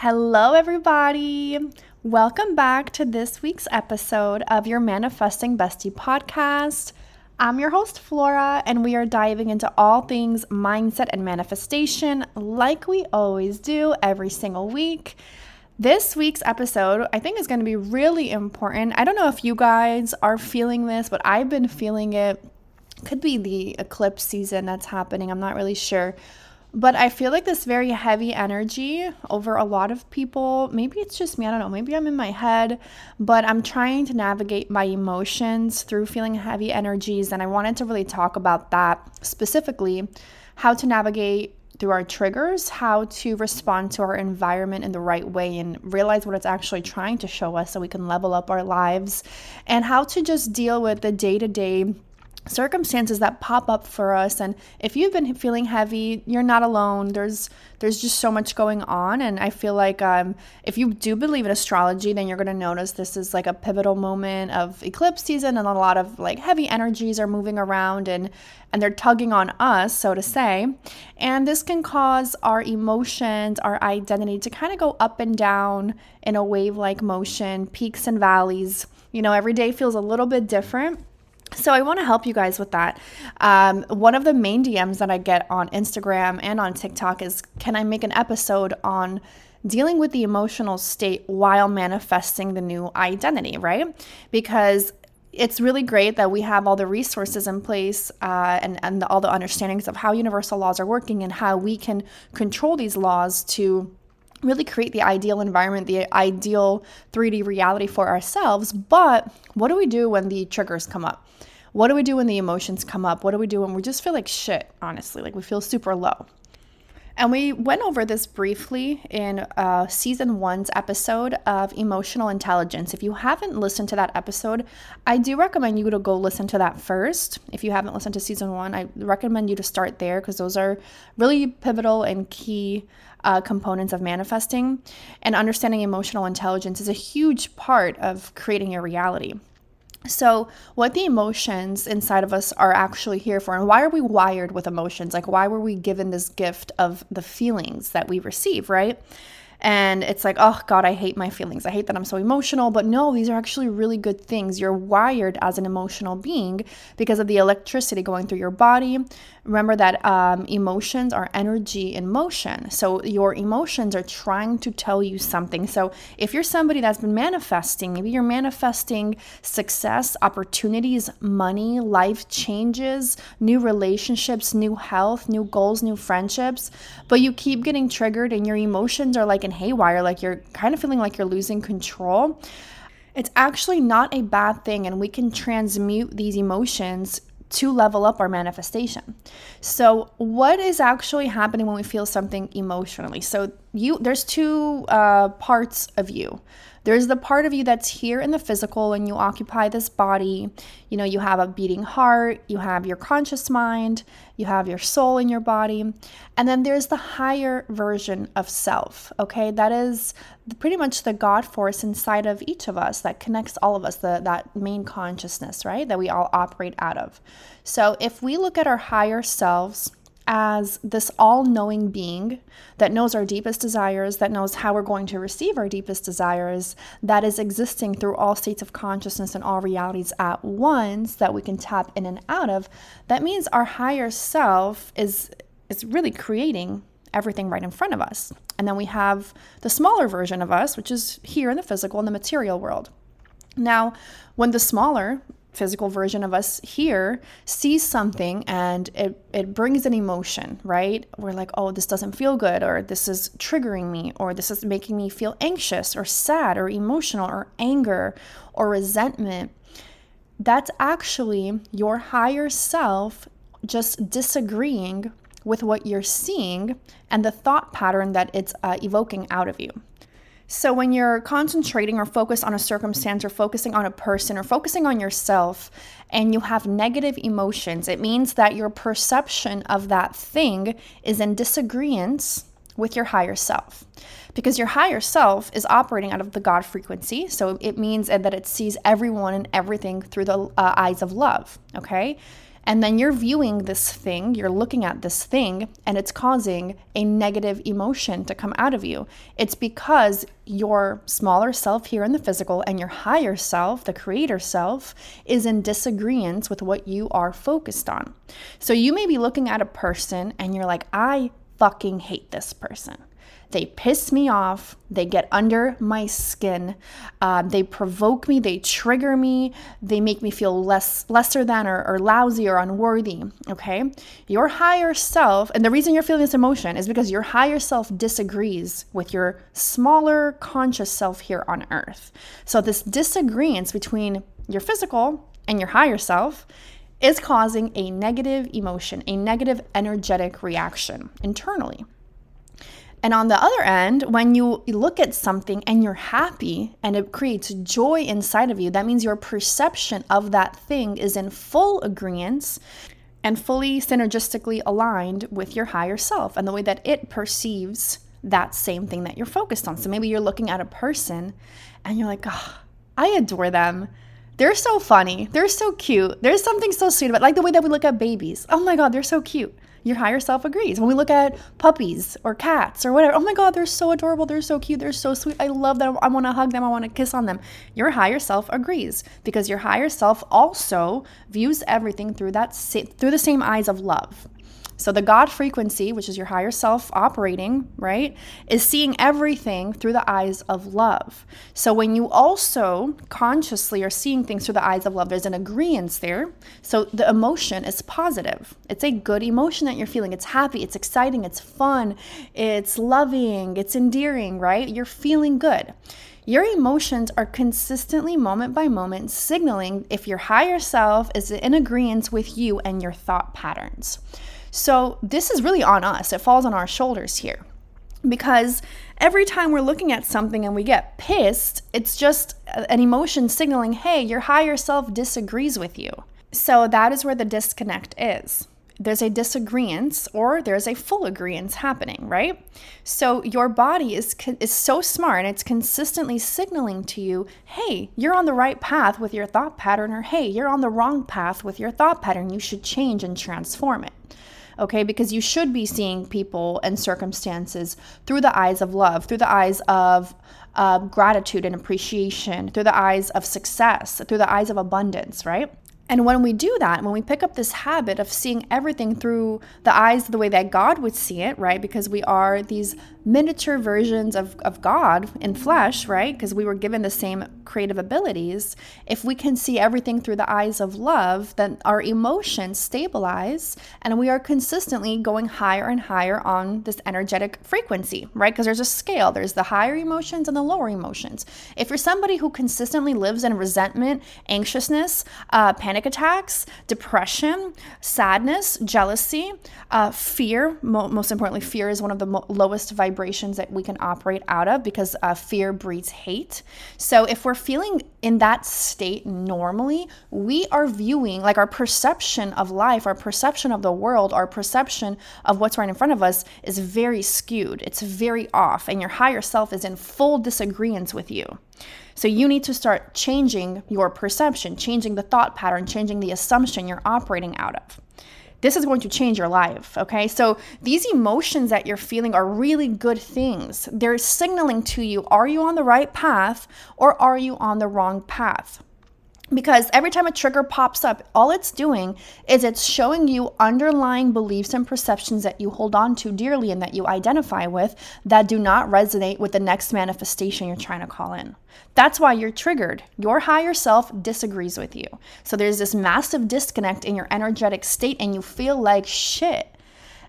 Hello, everybody. Welcome back to this week's episode of your Manifesting Bestie podcast. I'm your host, Flora, and we are diving into all things mindset and manifestation like we always do every single week. This week's episode, I think, is going to be really important. I don't know if you guys are feeling this, but I've been feeling it. Could be the eclipse season that's happening. I'm not really sure. But I feel like this very heavy energy over a lot of people. Maybe it's just me, I don't know. Maybe I'm in my head, but I'm trying to navigate my emotions through feeling heavy energies. And I wanted to really talk about that specifically how to navigate through our triggers, how to respond to our environment in the right way and realize what it's actually trying to show us so we can level up our lives, and how to just deal with the day to day circumstances that pop up for us. And if you've been feeling heavy you're not alone. There's there's just so much going on. And i feel like um, if you do believe in astrology then you're going to notice this is like a pivotal moment of eclipse season and a lot of like heavy energies are moving around and and they're tugging on us so to say. And this can cause our emotions our identity to kind of go up and down in a wave like motion peaks and valleys. You know every day feels a little bit different so I want to help you guys with that. Um, one of the main DMs that I get on Instagram and on TikTok is, can I make an episode on dealing with the emotional state while manifesting the new identity, right? Because it's really great that we have all the resources in place uh, and, and all the understandings of how universal laws are working and how we can control these laws to really create the ideal environment, the ideal 3D reality for ourselves. But what do we do when the triggers come up? What do we do when the emotions come up? What do we do when we just feel like shit, honestly? Like we feel super low. And we went over this briefly in uh, season one's episode of emotional intelligence. If you haven't listened to that episode, I do recommend you to go listen to that first. If you haven't listened to season one, I recommend you to start there because those are really pivotal and key uh, components of manifesting. And understanding emotional intelligence is a huge part of creating your reality. So, what the emotions inside of us are actually here for, and why are we wired with emotions? Like, why were we given this gift of the feelings that we receive, right? And it's like, oh God, I hate my feelings. I hate that I'm so emotional. But no, these are actually really good things. You're wired as an emotional being because of the electricity going through your body. Remember that um, emotions are energy in motion. So your emotions are trying to tell you something. So if you're somebody that's been manifesting, maybe you're manifesting success, opportunities, money, life changes, new relationships, new health, new goals, new friendships, but you keep getting triggered and your emotions are like haywire, like you're kind of feeling like you're losing control, it's actually not a bad thing. And we can transmute these emotions to level up our manifestation. So, what is actually happening when we feel something emotionally? So, you there's two uh, parts of you. There's the part of you that's here in the physical and you occupy this body. You know, you have a beating heart, you have your conscious mind, you have your soul in your body. And then there's the higher version of self, okay? That is pretty much the God force inside of each of us that connects all of us, the, that main consciousness, right? That we all operate out of. So if we look at our higher selves, as this all knowing being that knows our deepest desires, that knows how we're going to receive our deepest desires, that is existing through all states of consciousness and all realities at once that we can tap in and out of, that means our higher self is, is really creating everything right in front of us. And then we have the smaller version of us, which is here in the physical, and the material world. Now, when the smaller physical version of us here sees something and it, it brings an emotion, right? We're like, oh, this doesn't feel good, or this is triggering me, or this is making me feel anxious, or sad, or emotional, or anger, or resentment. That's actually your higher self just disagreeing with what you're seeing and the thought pattern that it's uh, evoking out of you. So, when you're concentrating or focused on a circumstance or focusing on a person or focusing on yourself and you have negative emotions, it means that your perception of that thing is in disagreement with your higher self. Because your higher self is operating out of the God frequency. So, it means that it sees everyone and everything through the uh, eyes of love, okay? And then you're viewing this thing, you're looking at this thing, and it's causing a negative emotion to come out of you. It's because your smaller self here in the physical and your higher self, the creator self, is in disagreement with what you are focused on. So you may be looking at a person and you're like, I fucking hate this person. They piss me off. They get under my skin. Um, they provoke me. They trigger me. They make me feel less lesser than or, or lousy or unworthy. Okay, your higher self, and the reason you're feeling this emotion is because your higher self disagrees with your smaller conscious self here on earth. So this disagreement between your physical and your higher self is causing a negative emotion, a negative energetic reaction internally. And on the other end, when you look at something and you're happy and it creates joy inside of you, that means your perception of that thing is in full agreement and fully synergistically aligned with your higher self and the way that it perceives that same thing that you're focused on. So maybe you're looking at a person and you're like, oh, I adore them. They're so funny. They're so cute. There's something so sweet about like the way that we look at babies. Oh my God, they're so cute your higher self agrees. When we look at puppies or cats or whatever, oh my God, they're so adorable. They're so cute. They're so sweet. I love them. I want to hug them. I want to kiss on them. Your higher self agrees because your higher self also views everything through that through the same eyes of love. So the God frequency, which is your higher self operating, right, is seeing everything through the eyes of love. So when you also consciously are seeing things through the eyes of love, there's an agreement there. So the emotion is positive. It's a good emotion that you're feeling. It's happy, it's exciting, it's fun, it's loving, it's endearing, right? You're feeling good. Your emotions are consistently, moment by moment, signaling if your higher self is in agreement with you and your thought patterns. So this is really on us. It falls on our shoulders here. Because every time we're looking at something and we get pissed, it's just an emotion signaling, hey, your higher self disagrees with you. So that is where the disconnect is. There's a disagreement or there's a full agreement happening, right? So your body is is so smart and it's consistently signaling to you, "Hey, you're on the right path with your thought pattern," or "Hey, you're on the wrong path with your thought pattern. You should change and transform it." okay? Because you should be seeing people and circumstances through the eyes of love, through the eyes of uh, gratitude and appreciation, through the eyes of success, through the eyes of abundance, right? And when we do that, when we pick up this habit of seeing everything through the eyes the way that God would see it, right? Because we are these miniature versions of, of God in flesh, right? Because we were given the same creative abilities. If we can see everything through the eyes of love, then our emotions stabilize and we are consistently going higher and higher on this energetic frequency, right? Because there's a scale, there's the higher emotions and the lower emotions. If you're somebody who consistently lives in resentment, anxiousness, uh, panic attacks, depression, sadness, jealousy, uh, fear, mo- most importantly, fear is one of the mo- lowest vibrations vibrations that we can operate out of because uh, fear breeds hate. So if we're feeling in that state normally, we are viewing like our perception of life, our perception of the world, our perception of what's right in front of us is very skewed. It's very off, and your higher self is in full disagreement with you. So you need to start changing your perception, changing the thought pattern, changing the assumption you're operating out of this is going to change your life. Okay. So these emotions that you're feeling are really good things. They're signaling to you are you on the right path or are you on the wrong path? Because every time a trigger pops up, all it's doing is it's showing you underlying beliefs and perceptions that you hold on to dearly and that you identify with that do not resonate with the next manifestation you're trying to call in. That's why you're triggered. Your higher self disagrees with you. So there's this massive disconnect in your energetic state, and you feel like shit.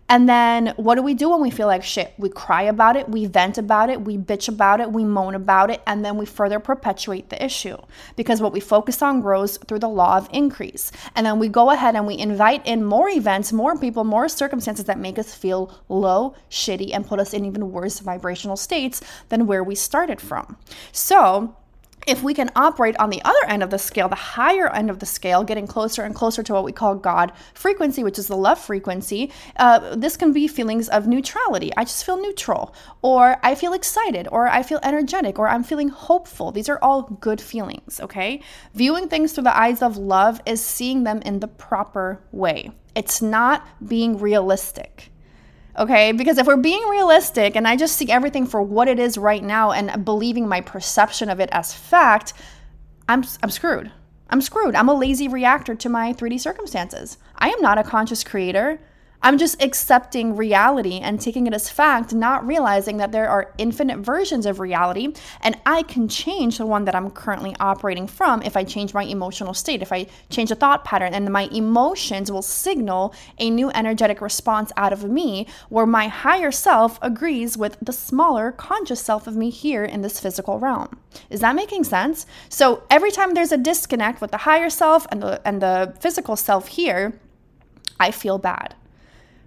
And then what do we do when we feel like shit? We cry about it, we vent about it, we bitch about it, we moan about it, and then we further perpetuate the issue because what we focus on grows through the law of increase. And then we go ahead and we invite in more events, more people, more circumstances that make us feel low, shitty, and put us in even worse vibrational states than where we started from. So, if we can operate on the other end of the scale, the higher end of the scale, getting closer and closer to what we call God frequency, which is the love frequency, uh, this can be feelings of neutrality. I just feel neutral, or I feel excited, or I feel energetic, or I'm feeling hopeful. These are all good feelings, okay? Viewing things through the eyes of love is seeing them in the proper way, it's not being realistic. Okay, because if we're being realistic and I just see everything for what it is right now and believing my perception of it as fact, I'm, I'm screwed. I'm screwed. I'm a lazy reactor to my 3D circumstances. I am not a conscious creator. I'm just accepting reality and taking it as fact, not realizing that there are infinite versions of reality and I can change the one that I'm currently operating from if I change my emotional state, if I change a thought pattern, and my emotions will signal a new energetic response out of me where my higher self agrees with the smaller conscious self of me here in this physical realm. Is that making sense? So every time there's a disconnect with the higher self and the and the physical self here, I feel bad.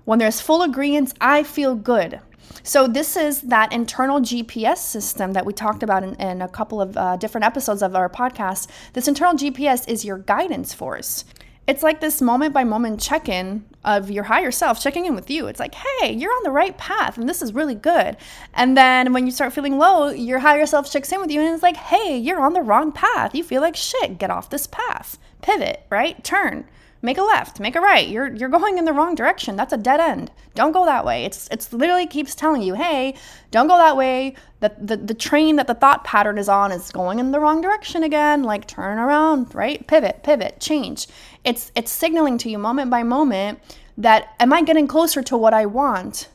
When there's full agreement, I feel good. So, this is that internal GPS system that we talked about in, in a couple of uh, different episodes of our podcast. This internal GPS is your guidance force. It's like this moment by moment check in of your higher self checking in with you. It's like, hey, you're on the right path and this is really good. And then when you start feeling low, your higher self checks in with you and it's like, hey, you're on the wrong path. You feel like shit. Get off this path. Pivot, right? Turn make a left, make a right. You're you're going in the wrong direction. That's a dead end. Don't go that way. It's it's literally keeps telling you, hey, don't go that way. The, the the train that the thought pattern is on is going in the wrong direction again. Like turn around, right? Pivot, pivot, change. It's it's signaling to you moment by moment that am I getting closer to what I want?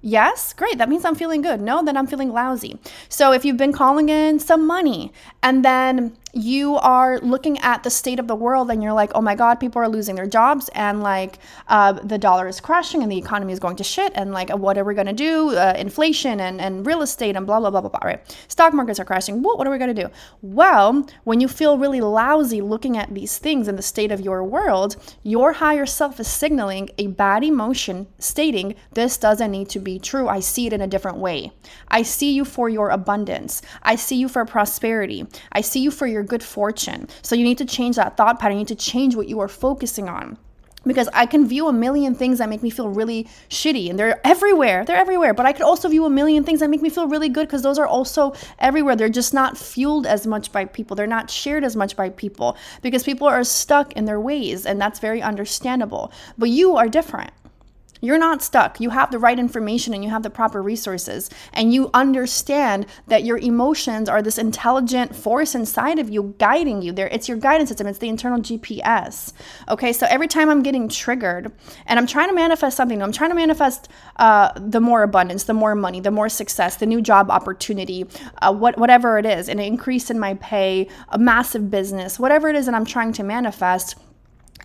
Yes, great. That means I'm feeling good. No, then I'm feeling lousy. So if you've been calling in some money and then you are looking at the state of the world and you're like, oh my God, people are losing their jobs and like uh, the dollar is crashing and the economy is going to shit and like what are we going to do? Uh, inflation and, and real estate and blah, blah, blah, blah, blah, right? Stock markets are crashing. What, what are we going to do? Well, when you feel really lousy looking at these things in the state of your world, your higher self is signaling a bad emotion stating, this doesn't need to be true. I see it in a different way. I see you for your abundance. I see you for prosperity. I see you for your good fortune. So you need to change that thought pattern. You need to change what you are focusing on because I can view a million things that make me feel really shitty and they're everywhere. They're everywhere. But I could also view a million things that make me feel really good because those are also everywhere. They're just not fueled as much by people. They're not shared as much by people because people are stuck in their ways and that's very understandable. But you are different. You're not stuck. You have the right information and you have the proper resources. And you understand that your emotions are this intelligent force inside of you guiding you. There, it's your guidance system, it's the internal GPS. Okay, so every time I'm getting triggered and I'm trying to manifest something, I'm trying to manifest uh, the more abundance, the more money, the more success, the new job opportunity, uh, what, whatever it is, an increase in my pay, a massive business, whatever it is that I'm trying to manifest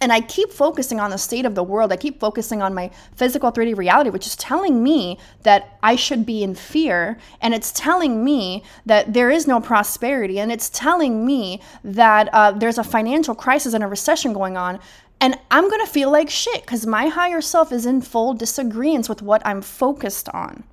and I keep focusing on the state of the world. I keep focusing on my physical 3D reality, which is telling me that I should be in fear. And it's telling me that there is no prosperity. And it's telling me that uh, there's a financial crisis and a recession going on. And I'm going to feel like shit because my higher self is in full disagreement with what I'm focused on.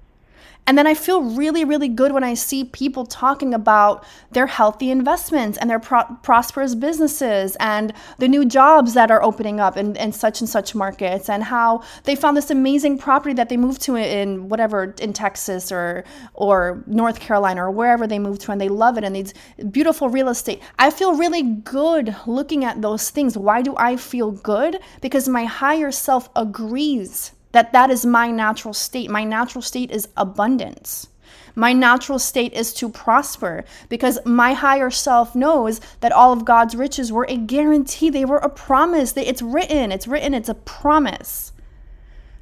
And then I feel really, really good when I see people talking about their healthy investments and their pro- prosperous businesses and the new jobs that are opening up in, in such and such markets and how they found this amazing property that they moved to in whatever, in Texas or, or North Carolina or wherever they moved to and they love it and these beautiful real estate. I feel really good looking at those things. Why do I feel good? Because my higher self agrees that that is my natural state. My natural state is abundance. My natural state is to prosper because my higher self knows that all of God's riches were a guarantee. They were a promise. It's written, it's written, it's a promise.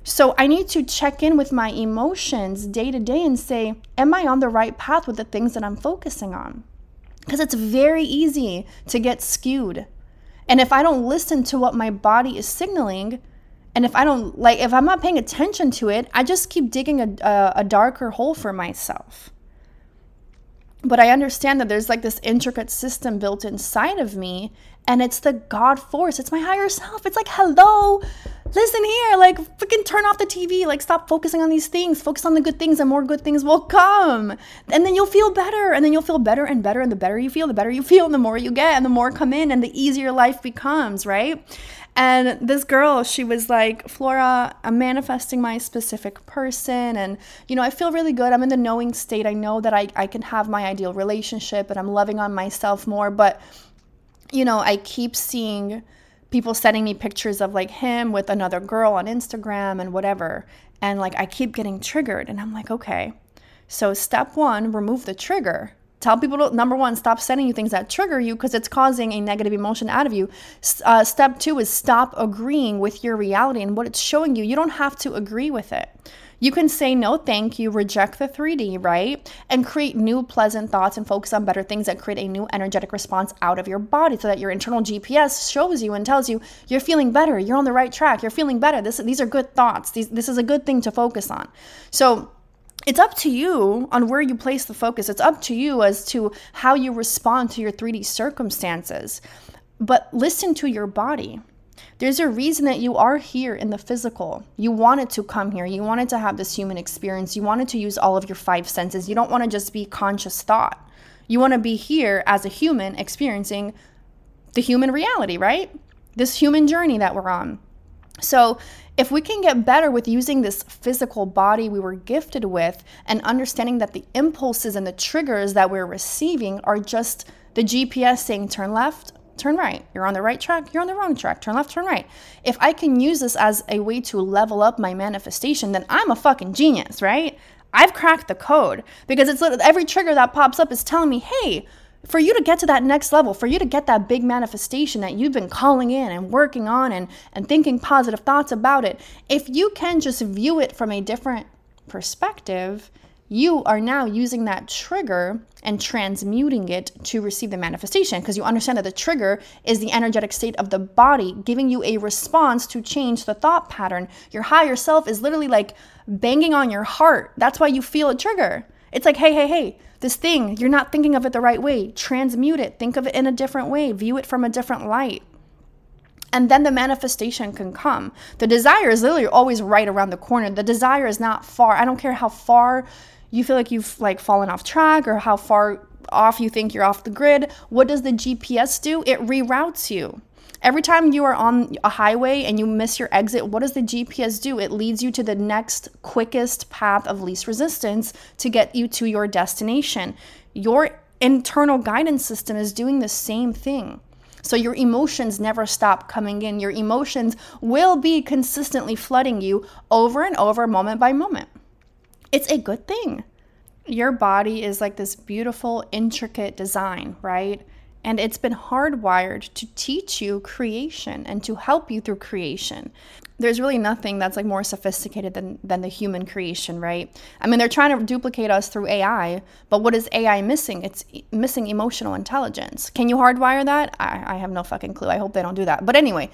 So I need to check in with my emotions day to day and say, Am I on the right path with the things that I'm focusing on? Because it's very easy to get skewed. And if I don't listen to what my body is signaling, and if I don't like, if I'm not paying attention to it, I just keep digging a, a, a darker hole for myself. But I understand that there's like this intricate system built inside of me, And it's the God force. It's my higher self. It's like, hello, listen here, like freaking turn off the TV, like stop focusing on these things, focus on the good things, and more good things will come. And then you'll feel better, and then you'll feel better and better, and the better you feel, the better you feel, and the more you get, and the more come in, and the easier life becomes, right? And this girl, she was like, Flora, I'm manifesting my specific person. And, you know, I feel really good. I'm in the knowing state. I know that I, I can have my ideal relationship and I'm loving on myself more. But, you know, I keep seeing people sending me pictures of like him with another girl on Instagram and whatever. And like I keep getting triggered. And I'm like, okay. So, step one, remove the trigger. Tell people to, number one, stop sending you things that trigger you because it's causing a negative emotion out of you. Uh, step two is stop agreeing with your reality and what it's showing you. You don't have to agree with it. You can say no, thank you, reject the 3D, right? And create new pleasant thoughts and focus on better things that create a new energetic response out of your body so that your internal GPS shows you and tells you you're feeling better, you're on the right track, you're feeling better. This, these are good thoughts. These, this is a good thing to focus on. So, it's up to you on where you place the focus. It's up to you as to how you respond to your 3D circumstances. But listen to your body. There's a reason that you are here in the physical. You wanted to come here. You wanted to have this human experience. You wanted to use all of your five senses. You don't want to just be conscious thought. You want to be here as a human experiencing the human reality, right? This human journey that we're on. So, if we can get better with using this physical body we were gifted with and understanding that the impulses and the triggers that we're receiving are just the GPS saying turn left, turn right. You're on the right track, you're on the wrong track. Turn left, turn right. If I can use this as a way to level up my manifestation, then I'm a fucking genius, right? I've cracked the code because it's every trigger that pops up is telling me, hey, for you to get to that next level, for you to get that big manifestation that you've been calling in and working on and, and thinking positive thoughts about it, if you can just view it from a different perspective, you are now using that trigger and transmuting it to receive the manifestation because you understand that the trigger is the energetic state of the body giving you a response to change the thought pattern. Your higher self is literally like banging on your heart. That's why you feel a trigger. It's like, hey, hey, hey, this thing, you're not thinking of it the right way. Transmute it. Think of it in a different way. View it from a different light. And then the manifestation can come. The desire is literally always right around the corner. The desire is not far. I don't care how far you feel like you've like fallen off track or how far off you think you're off the grid. What does the GPS do? It reroutes you. Every time you are on a highway and you miss your exit, what does the GPS do? It leads you to the next quickest path of least resistance to get you to your destination. Your internal guidance system is doing the same thing. So your emotions never stop coming in. Your emotions will be consistently flooding you over and over, moment by moment. It's a good thing. Your body is like this beautiful, intricate design, right? And it's been hardwired to teach you creation and to help you through creation. There's really nothing that's like more sophisticated than, than the human creation, right? I mean, they're trying to duplicate us through AI, but what is AI missing? It's missing emotional intelligence. Can you hardwire that? I, I have no fucking clue. I hope they don't do that. But anyway,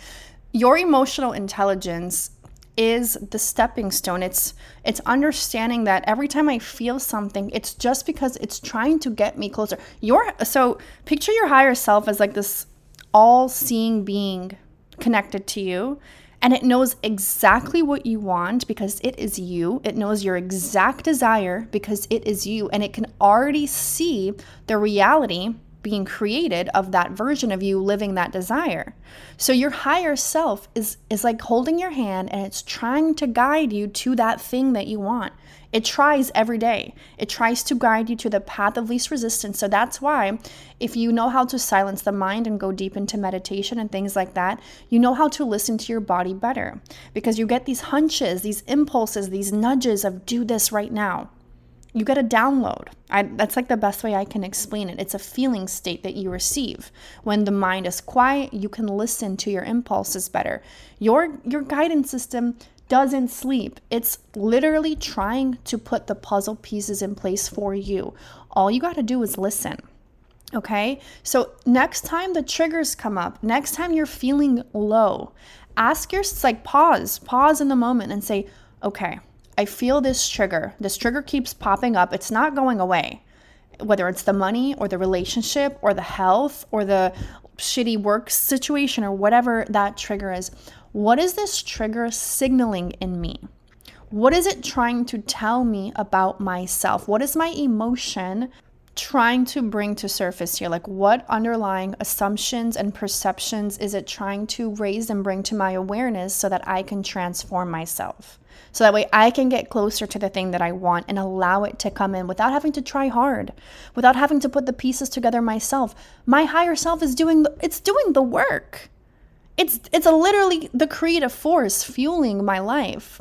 your emotional intelligence is the stepping stone. It's it's understanding that every time I feel something, it's just because it's trying to get me closer. Your so picture your higher self as like this all-seeing being connected to you and it knows exactly what you want because it is you. It knows your exact desire because it is you and it can already see the reality being created of that version of you living that desire. So your higher self is is like holding your hand and it's trying to guide you to that thing that you want. It tries every day. It tries to guide you to the path of least resistance. So that's why if you know how to silence the mind and go deep into meditation and things like that, you know how to listen to your body better because you get these hunches, these impulses, these nudges of do this right now you get a download. I, that's like the best way I can explain it. It's a feeling state that you receive. When the mind is quiet, you can listen to your impulses better. Your your guidance system doesn't sleep. It's literally trying to put the puzzle pieces in place for you. All you got to do is listen. Okay? So next time the triggers come up, next time you're feeling low, ask yourself like pause, pause in the moment and say, "Okay, I feel this trigger. This trigger keeps popping up. It's not going away. Whether it's the money or the relationship or the health or the shitty work situation or whatever that trigger is. What is this trigger signaling in me? What is it trying to tell me about myself? What is my emotion trying to bring to surface here? Like, what underlying assumptions and perceptions is it trying to raise and bring to my awareness so that I can transform myself? So that way I can get closer to the thing that I want and allow it to come in without having to try hard, without having to put the pieces together myself. My higher self is doing the, it's doing the work. It's it's literally the creative force fueling my life.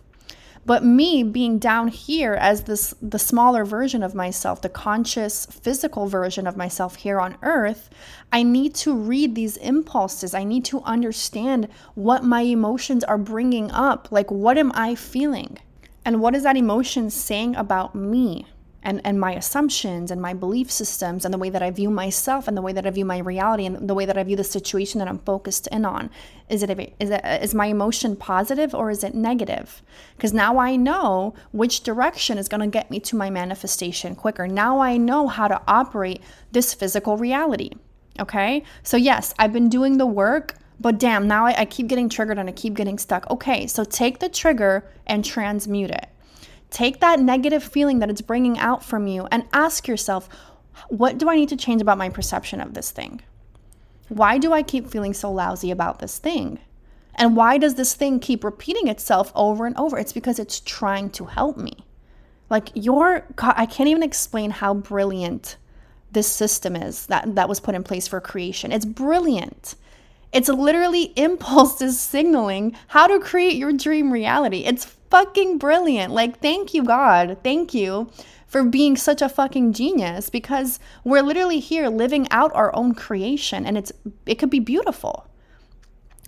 But me being down here as this the smaller version of myself, the conscious physical version of myself here on earth, I need to read these impulses. I need to understand what my emotions are bringing up. Like what am I feeling? And what is that emotion saying about me? And, and my assumptions and my belief systems and the way that I view myself and the way that I view my reality and the way that I view the situation that I'm focused in on. Is it, is it is my emotion positive or is it negative? Because now I know which direction is going to get me to my manifestation quicker. Now I know how to operate this physical reality. Okay. So, yes, I've been doing the work, but damn, now I, I keep getting triggered and I keep getting stuck. Okay. So, take the trigger and transmute it. Take that negative feeling that it's bringing out from you and ask yourself, what do I need to change about my perception of this thing? Why do I keep feeling so lousy about this thing? And why does this thing keep repeating itself over and over? It's because it's trying to help me. Like your I can't even explain how brilliant this system is that that was put in place for creation. It's brilliant. It's literally impulses signaling how to create your dream reality. It's fucking brilliant. Like, thank you, God. Thank you for being such a fucking genius because we're literally here living out our own creation and it's it could be beautiful.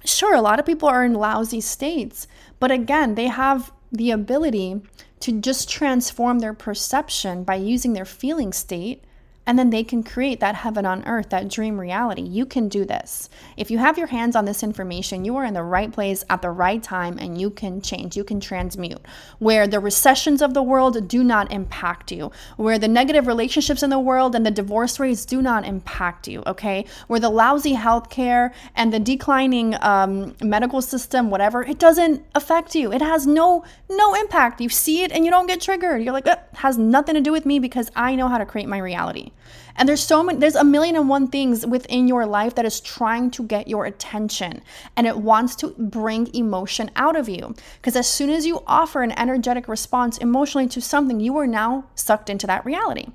Sure, a lot of people are in lousy states, but again, they have the ability to just transform their perception by using their feeling state and then they can create that heaven on earth, that dream reality. You can do this. If you have your hands on this information, you are in the right place at the right time and you can change, you can transmute. Where the recessions of the world do not impact you, where the negative relationships in the world and the divorce rates do not impact you, okay? Where the lousy healthcare and the declining um, medical system, whatever, it doesn't affect you. It has no no impact. You see it and you don't get triggered. You're like, it has nothing to do with me because I know how to create my reality. And there's so many, there's a million and one things within your life that is trying to get your attention and it wants to bring emotion out of you. Because as soon as you offer an energetic response emotionally to something, you are now sucked into that reality.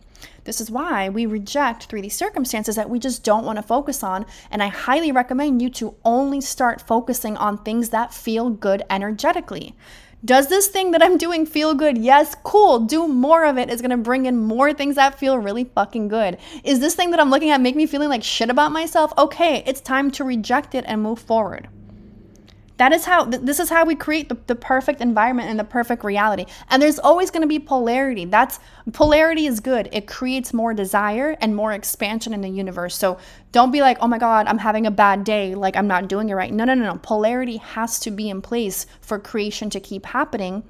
This is why we reject 3D circumstances that we just don't want to focus on. And I highly recommend you to only start focusing on things that feel good energetically. Does this thing that I'm doing feel good? Yes, cool. Do more of it. It's gonna bring in more things that feel really fucking good. Is this thing that I'm looking at make me feeling like shit about myself? Okay, it's time to reject it and move forward. That is how, this is how we create the, the perfect environment and the perfect reality. And there's always going to be polarity. That's, polarity is good. It creates more desire and more expansion in the universe. So don't be like, oh my God, I'm having a bad day. Like I'm not doing it right. No, no, no, no. Polarity has to be in place for creation to keep happening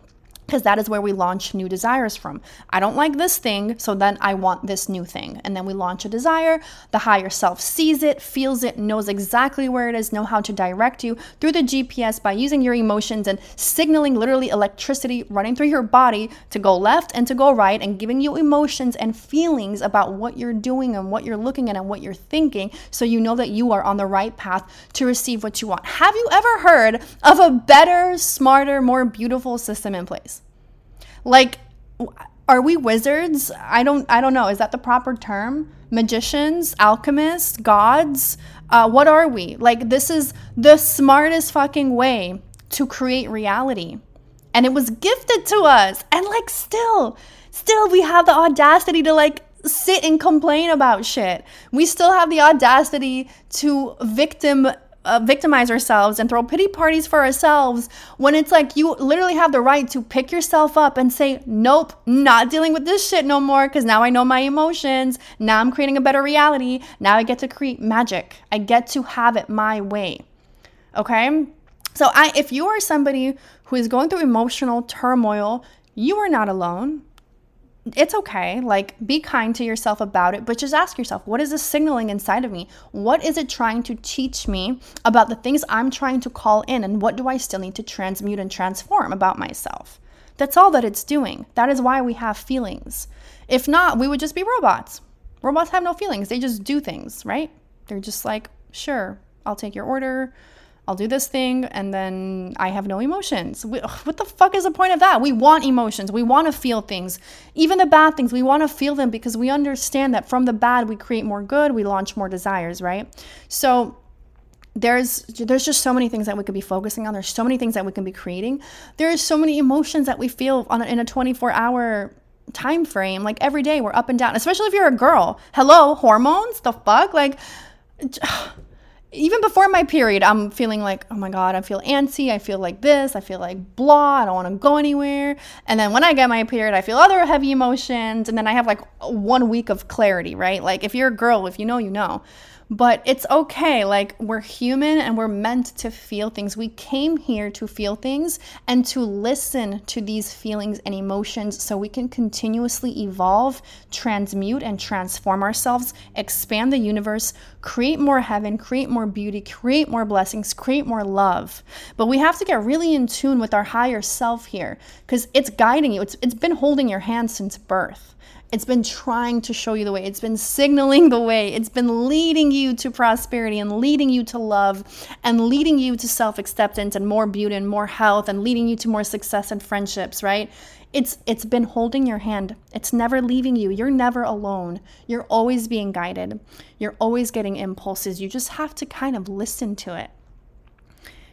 because that is where we launch new desires from. I don't like this thing, so then I want this new thing. And then we launch a desire. The higher self sees it, feels it, knows exactly where it is, know how to direct you through the GPS by using your emotions and signaling literally electricity running through your body to go left and to go right and giving you emotions and feelings about what you're doing and what you're looking at and what you're thinking so you know that you are on the right path to receive what you want. Have you ever heard of a better, smarter, more beautiful system in place? Like are we wizards? I don't I don't know. Is that the proper term? Magicians, alchemists, gods? Uh, what are we? Like this is the smartest fucking way to create reality. And it was gifted to us. And like still, still we have the audacity to like sit and complain about shit. We still have the audacity to victim uh, victimize ourselves and throw pity parties for ourselves when it's like you literally have the right to pick yourself up and say, Nope, not dealing with this shit no more because now I know my emotions. Now I'm creating a better reality. Now I get to create magic. I get to have it my way. Okay? So I if you are somebody who is going through emotional turmoil, you are not alone. It's okay. Like, be kind to yourself about it, but just ask yourself, what is this signaling inside of me? What is it trying to teach me about the things I'm trying to call in? And what do I still need to transmute and transform about myself? That's all that it's doing. That is why we have feelings. If not, we would just be robots. Robots have no feelings, they just do things, right? They're just like, sure, I'll take your order. I'll do this thing and then I have no emotions. We, what the fuck is the point of that? We want emotions. We want to feel things. Even the bad things, we want to feel them because we understand that from the bad we create more good, we launch more desires, right? So there's there's just so many things that we could be focusing on. There's so many things that we can be creating. There's so many emotions that we feel on in a 24 hour time frame. Like every day we're up and down, especially if you're a girl. Hello, hormones? The fuck? Like even before my period, I'm feeling like, oh my God, I feel antsy. I feel like this. I feel like blah. I don't want to go anywhere. And then when I get my period, I feel other heavy emotions. And then I have like one week of clarity, right? Like if you're a girl, if you know, you know. But it's okay. Like, we're human and we're meant to feel things. We came here to feel things and to listen to these feelings and emotions so we can continuously evolve, transmute, and transform ourselves, expand the universe, create more heaven, create more beauty, create more blessings, create more love. But we have to get really in tune with our higher self here because it's guiding you, it's, it's been holding your hand since birth. It's been trying to show you the way. It's been signaling the way. It's been leading you to prosperity and leading you to love and leading you to self acceptance and more beauty and more health and leading you to more success and friendships, right? It's it's been holding your hand. It's never leaving you. You're never alone. You're always being guided. You're always getting impulses. You just have to kind of listen to it.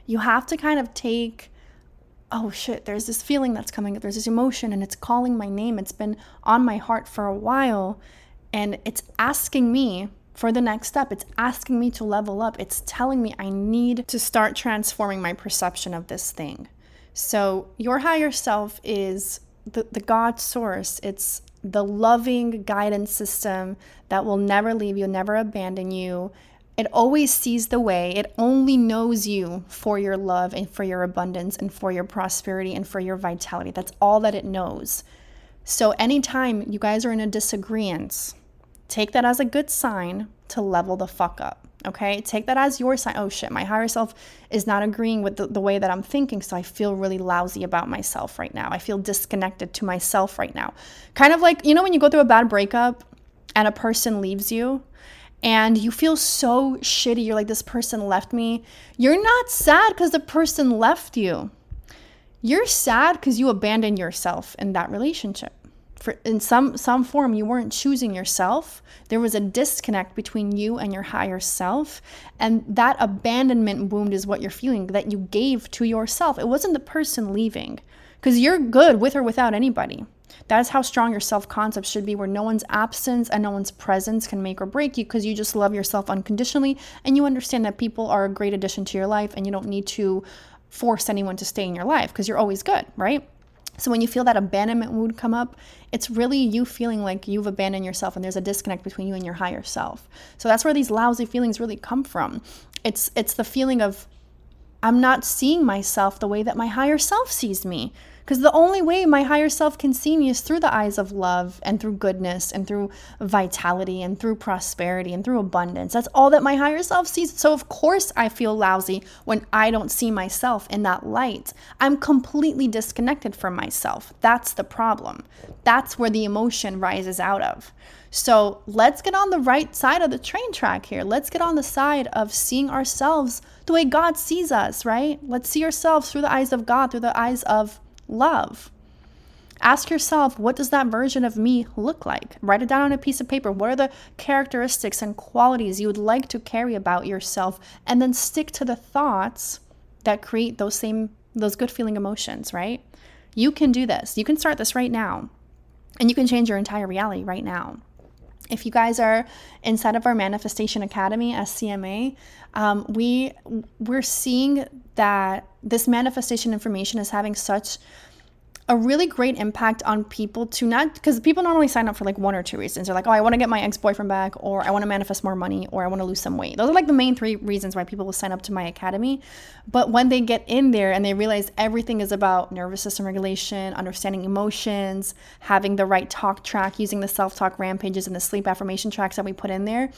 You have to kind of take oh shit, there's this feeling that's coming, up, there's this emotion, and it's calling my name. It's been on my heart for a while, and it's asking me for the next step. It's asking me to level up. It's telling me I need to start transforming my perception of this thing. So, your higher self is the, the God source. It's the loving guidance system that will never leave you, never abandon you. It always sees the way. It only knows you for your love and for your abundance and for your prosperity and for your vitality. That's all that it knows. So, anytime you guys are in a disagreement, take that as a good sign to level the fuck up. Okay, take that as your sign. Oh shit, my higher self is not agreeing with the, the way that I'm thinking, so I feel really lousy about myself right now. I feel disconnected to myself right now. Kind of like, you know, when you go through a bad breakup and a person leaves you, and you feel so shitty. You're like, this person left me. You're not sad because the person left you. You're sad because you abandoned yourself in that relationship. For, in some some form you weren't choosing yourself there was a disconnect between you and your higher self and that abandonment wound is what you're feeling that you gave to yourself it wasn't the person leaving because you're good with or without anybody that is how strong your self concept should be, where no one's absence and no one's presence can make or break you because you just love yourself unconditionally and you understand that people are a great addition to your life and you don't need to force anyone to stay in your life because you're always good, right? So when you feel that abandonment wound come up, it's really you feeling like you've abandoned yourself and there's a disconnect between you and your higher self. So that's where these lousy feelings really come from. It's it's the feeling of I'm not seeing myself the way that my higher self sees me. Because the only way my higher self can see me is through the eyes of love and through goodness and through vitality and through prosperity and through abundance. That's all that my higher self sees. So, of course, I feel lousy when I don't see myself in that light. I'm completely disconnected from myself. That's the problem. That's where the emotion rises out of. So, let's get on the right side of the train track here. Let's get on the side of seeing ourselves the way God sees us, right? Let's see ourselves through the eyes of God, through the eyes of love. Ask yourself, what does that version of me look like? Write it down on a piece of paper. What are the characteristics and qualities you would like to carry about yourself? And then stick to the thoughts that create those same, those good feeling emotions, right? You can do this. You can start this right now. And you can change your entire reality right now. If you guys are inside of our Manifestation Academy, SCMA, um, we we're seeing that this manifestation information is having such a really great impact on people to not because people normally sign up for like one or two reasons. They're like, oh, I want to get my ex boyfriend back, or I want to manifest more money, or I want to lose some weight. Those are like the main three reasons why people will sign up to my academy. But when they get in there and they realize everything is about nervous system regulation, understanding emotions, having the right talk track, using the self talk rampages and the sleep affirmation tracks that we put in there,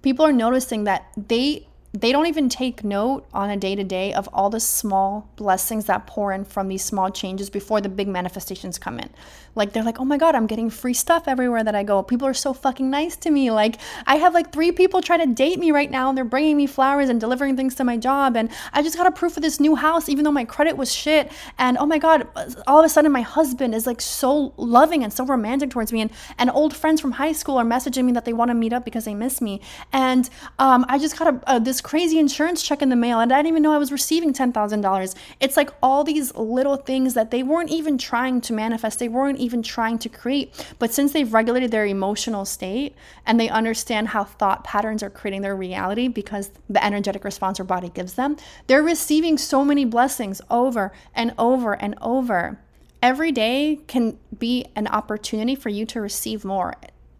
people are noticing that they they don't even take note on a day to day of all the small blessings that pour in from these small changes before the big manifestations come in. Like they're like, oh my God, I'm getting free stuff everywhere that I go. People are so fucking nice to me. Like I have like three people try to date me right now and they're bringing me flowers and delivering things to my job. And I just got approved for this new house, even though my credit was shit. And oh my God, all of a sudden my husband is like so loving and so romantic towards me. And, and old friends from high school are messaging me that they want to meet up because they miss me. And um, I just got a, a, this crazy insurance check in the mail and I didn't even know I was receiving $10,000. It's like all these little things that they weren't even trying to manifest. They weren't even trying to create. But since they've regulated their emotional state and they understand how thought patterns are creating their reality because the energetic response our body gives them, they're receiving so many blessings over and over and over. Every day can be an opportunity for you to receive more.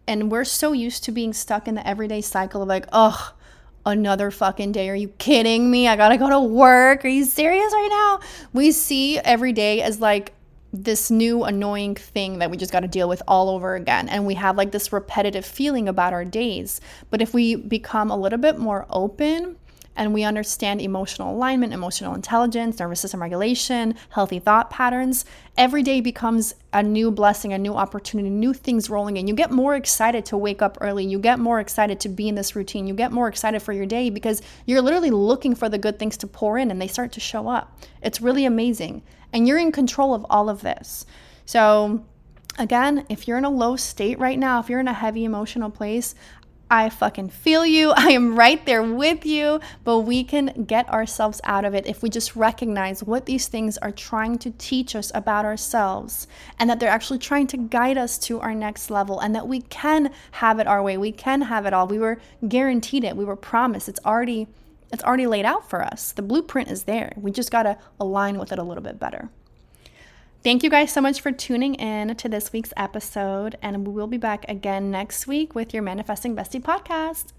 And we're so used to being stuck in the everyday cycle of like, oh, another fucking day. Are you kidding me? I gotta go to work. Are you serious right now? We see every day as like this new annoying thing that we just got to deal with all over again. And we have like this repetitive feeling about our days. But if we become a little bit more open and we understand emotional alignment, emotional intelligence, nervous system regulation, healthy thought patterns, every day becomes a new blessing, a new opportunity, new things rolling in. You get more excited to wake up early. You get more excited to be in this routine. You get more excited for your day because you're literally looking for the good things to pour in and they start to show up. It's really amazing. And you're in control of all of this. So, again, if you're in a low state right now, if you're in a heavy emotional place, I fucking feel you. I am right there with you, but we can get ourselves out of it if we just recognize what these things are trying to teach us about ourselves and that they're actually trying to guide us to our next level and that we can have it our way. We can have it all. We were guaranteed it. We were promised. It's already it's already laid out for us. The blueprint is there. We just got to align with it a little bit better. Thank you guys so much for tuning in to this week's episode, and we will be back again next week with your Manifesting Bestie podcast.